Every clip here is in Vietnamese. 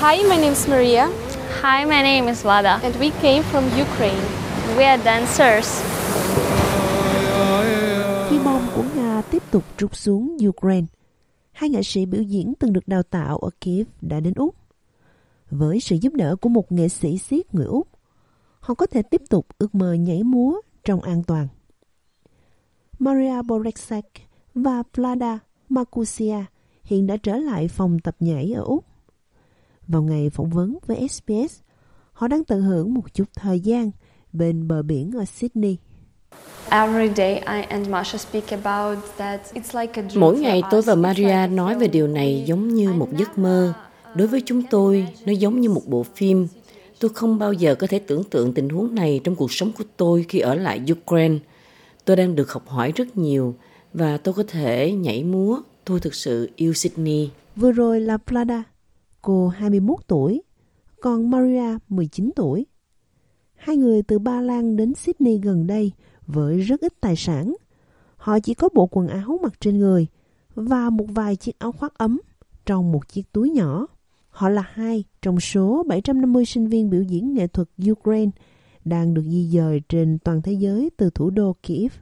Hi, my name is Maria. Hi, my name is Vlada. And we came from Ukraine. We are dancers. Khi bom của Nga tiếp tục trút xuống Ukraine, hai nghệ sĩ biểu diễn từng được đào tạo ở Kiev đã đến Úc. Với sự giúp đỡ của một nghệ sĩ siết người Úc, họ có thể tiếp tục ước mơ nhảy múa trong an toàn. Maria Boreksek và Vlada Makusia hiện đã trở lại phòng tập nhảy ở Úc. Vào ngày phỏng vấn với SBS, họ đang tận hưởng một chút thời gian bên bờ biển ở Sydney. Mỗi ngày tôi và Maria nói về điều này giống như một giấc mơ. Đối với chúng tôi, nó giống như một bộ phim. Tôi không bao giờ có thể tưởng tượng tình huống này trong cuộc sống của tôi khi ở lại Ukraine. Tôi đang được học hỏi rất nhiều và tôi có thể nhảy múa. Tôi thực sự yêu Sydney. Vừa rồi là Plada, cô 21 tuổi, còn Maria 19 tuổi. Hai người từ Ba Lan đến Sydney gần đây với rất ít tài sản. Họ chỉ có bộ quần áo mặc trên người và một vài chiếc áo khoác ấm trong một chiếc túi nhỏ. Họ là hai trong số 750 sinh viên biểu diễn nghệ thuật Ukraine đang được di dời trên toàn thế giới từ thủ đô Kiev.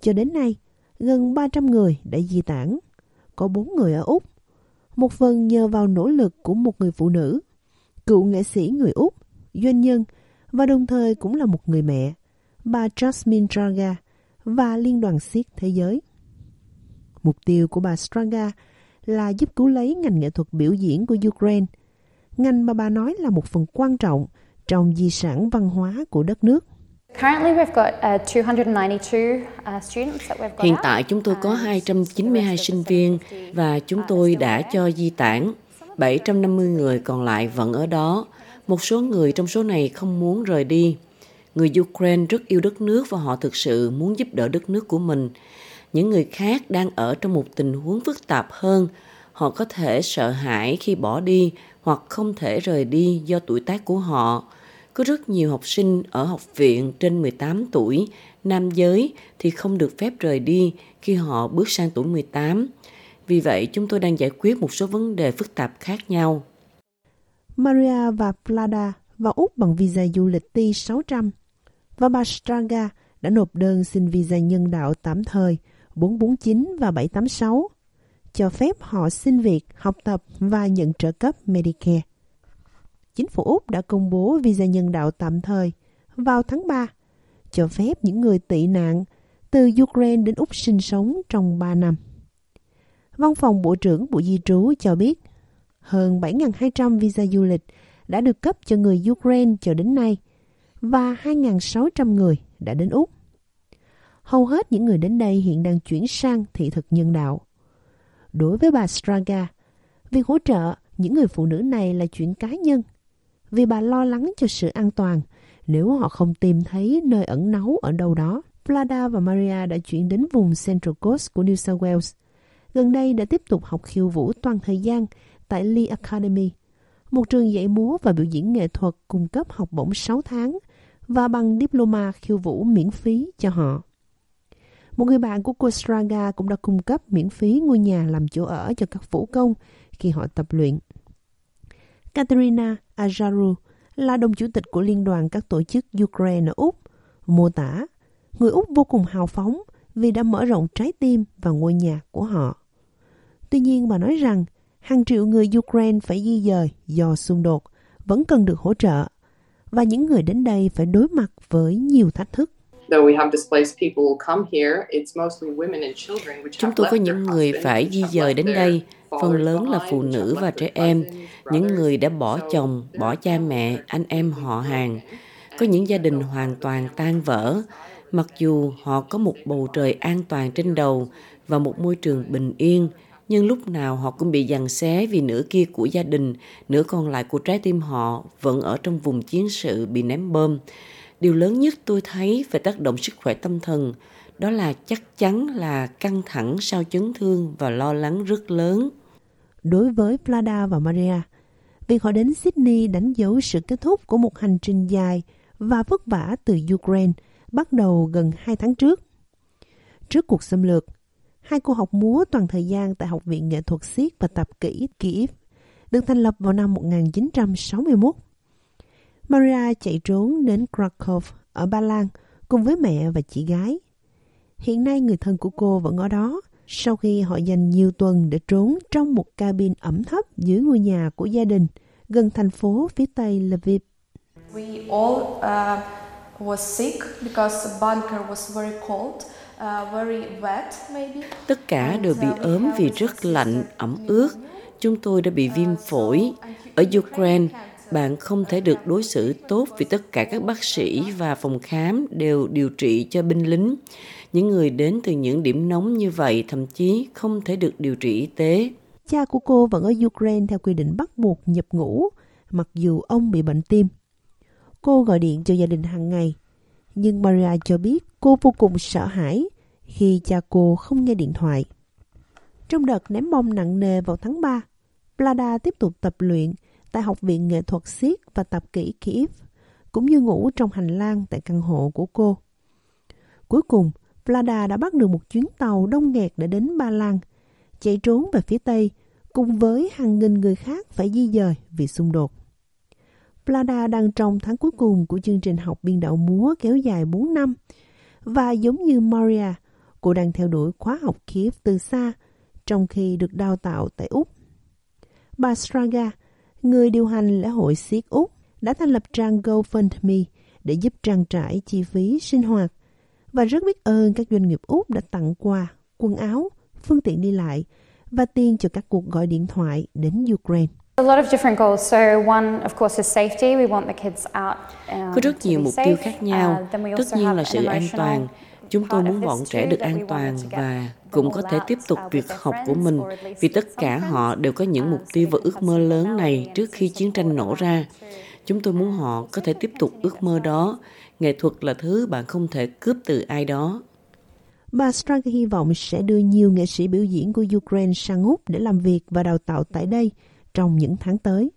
Cho đến nay, gần 300 người đã di tản. Có 4 người ở Úc. Một phần nhờ vào nỗ lực của một người phụ nữ, cựu nghệ sĩ người Úc, doanh nhân và đồng thời cũng là một người mẹ, bà Jasmine Straga và Liên đoàn siết thế giới. Mục tiêu của bà Straga là giúp cứu lấy ngành nghệ thuật biểu diễn của Ukraine, ngành mà bà nói là một phần quan trọng trong di sản văn hóa của đất nước. Hiện tại chúng tôi có 292 sinh viên và chúng tôi đã cho di tản. 750 người còn lại vẫn ở đó. Một số người trong số này không muốn rời đi. Người Ukraine rất yêu đất nước và họ thực sự muốn giúp đỡ đất nước của mình. Những người khác đang ở trong một tình huống phức tạp hơn. Họ có thể sợ hãi khi bỏ đi hoặc không thể rời đi do tuổi tác của họ. Có rất nhiều học sinh ở học viện trên 18 tuổi, nam giới thì không được phép rời đi khi họ bước sang tuổi 18. Vì vậy, chúng tôi đang giải quyết một số vấn đề phức tạp khác nhau. Maria và Plada vào Úc bằng visa du lịch T600 và bà Straga đã nộp đơn xin visa nhân đạo tạm thời 449 và 786 cho phép họ xin việc, học tập và nhận trợ cấp Medicare. Chính phủ Úc đã công bố visa nhân đạo tạm thời vào tháng 3 cho phép những người tị nạn từ Ukraine đến Úc sinh sống trong 3 năm. Văn phòng Bộ trưởng Bộ Di trú cho biết hơn 7.200 visa du lịch đã được cấp cho người Ukraine cho đến nay và 2.600 người đã đến Úc. Hầu hết những người đến đây hiện đang chuyển sang thị thực nhân đạo. Đối với bà Straga, việc hỗ trợ những người phụ nữ này là chuyện cá nhân vì bà lo lắng cho sự an toàn nếu họ không tìm thấy nơi ẩn náu ở đâu đó. Vlada và Maria đã chuyển đến vùng Central Coast của New South Wales. Gần đây đã tiếp tục học khiêu vũ toàn thời gian tại Lee Academy, một trường dạy múa và biểu diễn nghệ thuật cung cấp học bổng 6 tháng và bằng diploma khiêu vũ miễn phí cho họ. Một người bạn của cô Straga cũng đã cung cấp miễn phí ngôi nhà làm chỗ ở cho các vũ công khi họ tập luyện. Katerina Ajaru là đồng chủ tịch của Liên đoàn các tổ chức Ukraine ở Úc, mô tả người Úc vô cùng hào phóng vì đã mở rộng trái tim và ngôi nhà của họ. Tuy nhiên bà nói rằng hàng triệu người Ukraine phải di dời do xung đột vẫn cần được hỗ trợ và những người đến đây phải đối mặt với nhiều thách thức. Chúng tôi có những người phải di dời đến đây, phần lớn là phụ nữ và trẻ em, những người đã bỏ chồng, bỏ cha mẹ, anh em họ hàng. Có những gia đình hoàn toàn tan vỡ, mặc dù họ có một bầu trời an toàn trên đầu và một môi trường bình yên, nhưng lúc nào họ cũng bị giằng xé vì nửa kia của gia đình, nửa còn lại của trái tim họ vẫn ở trong vùng chiến sự bị ném bom. Điều lớn nhất tôi thấy về tác động sức khỏe tâm thần đó là chắc chắn là căng thẳng sau chấn thương và lo lắng rất lớn. Đối với Flada và Maria, việc họ đến Sydney đánh dấu sự kết thúc của một hành trình dài và vất vả từ Ukraine bắt đầu gần hai tháng trước. Trước cuộc xâm lược, hai cô học múa toàn thời gian tại Học viện Nghệ thuật siết và tập kỹ Kiev được thành lập vào năm 1961. Maria chạy trốn đến Krakow ở Ba Lan cùng với mẹ và chị gái. Hiện nay người thân của cô vẫn ở đó sau khi họ dành nhiều tuần để trốn trong một cabin ẩm thấp dưới ngôi nhà của gia đình gần thành phố phía tây Lviv. We all uh, was sick because the bunker was very cold. Uh, very wet, maybe. Tất cả đều bị uh, ốm vì rất lạnh, ẩm ướt. Chúng tôi đã bị viêm phổi. Ở Ukraine, bạn không thể được đối xử tốt vì tất cả các bác sĩ và phòng khám đều điều trị cho binh lính. Những người đến từ những điểm nóng như vậy thậm chí không thể được điều trị y tế. Cha của cô vẫn ở Ukraine theo quy định bắt buộc nhập ngũ, mặc dù ông bị bệnh tim. Cô gọi điện cho gia đình hàng ngày, nhưng Maria cho biết cô vô cùng sợ hãi khi cha cô không nghe điện thoại. Trong đợt ném bom nặng nề vào tháng 3, Plada tiếp tục tập luyện tại Học viện Nghệ thuật siết và tập kỹ Kiev, cũng như ngủ trong hành lang tại căn hộ của cô. Cuối cùng, Vlada đã bắt được một chuyến tàu đông nghẹt để đến Ba Lan, chạy trốn về phía Tây, cùng với hàng nghìn người khác phải di dời vì xung đột. Vlada đang trong tháng cuối cùng của chương trình học biên đạo múa kéo dài 4 năm, và giống như Maria, cô đang theo đuổi khóa học Kiev từ xa, trong khi được đào tạo tại Úc. Bà Straga, người điều hành lễ hội siết Úc, đã thành lập trang GoFundMe để giúp trang trải chi phí sinh hoạt và rất biết ơn các doanh nghiệp Úc đã tặng quà, quần áo, phương tiện đi lại và tiền cho các cuộc gọi điện thoại đến Ukraine. Có rất nhiều mục tiêu khác nhau. Uh, Tất nhiên là sự an toàn. Chúng tôi muốn bọn trẻ được an toàn và cũng có thể tiếp tục việc học của mình vì tất cả họ đều có những mục tiêu và ước mơ lớn này trước khi chiến tranh nổ ra. Chúng tôi muốn họ có thể tiếp tục ước mơ đó. Nghệ thuật là thứ bạn không thể cướp từ ai đó. Bà Strang hy vọng sẽ đưa nhiều nghệ sĩ biểu diễn của Ukraine sang Úc để làm việc và đào tạo tại đây trong những tháng tới.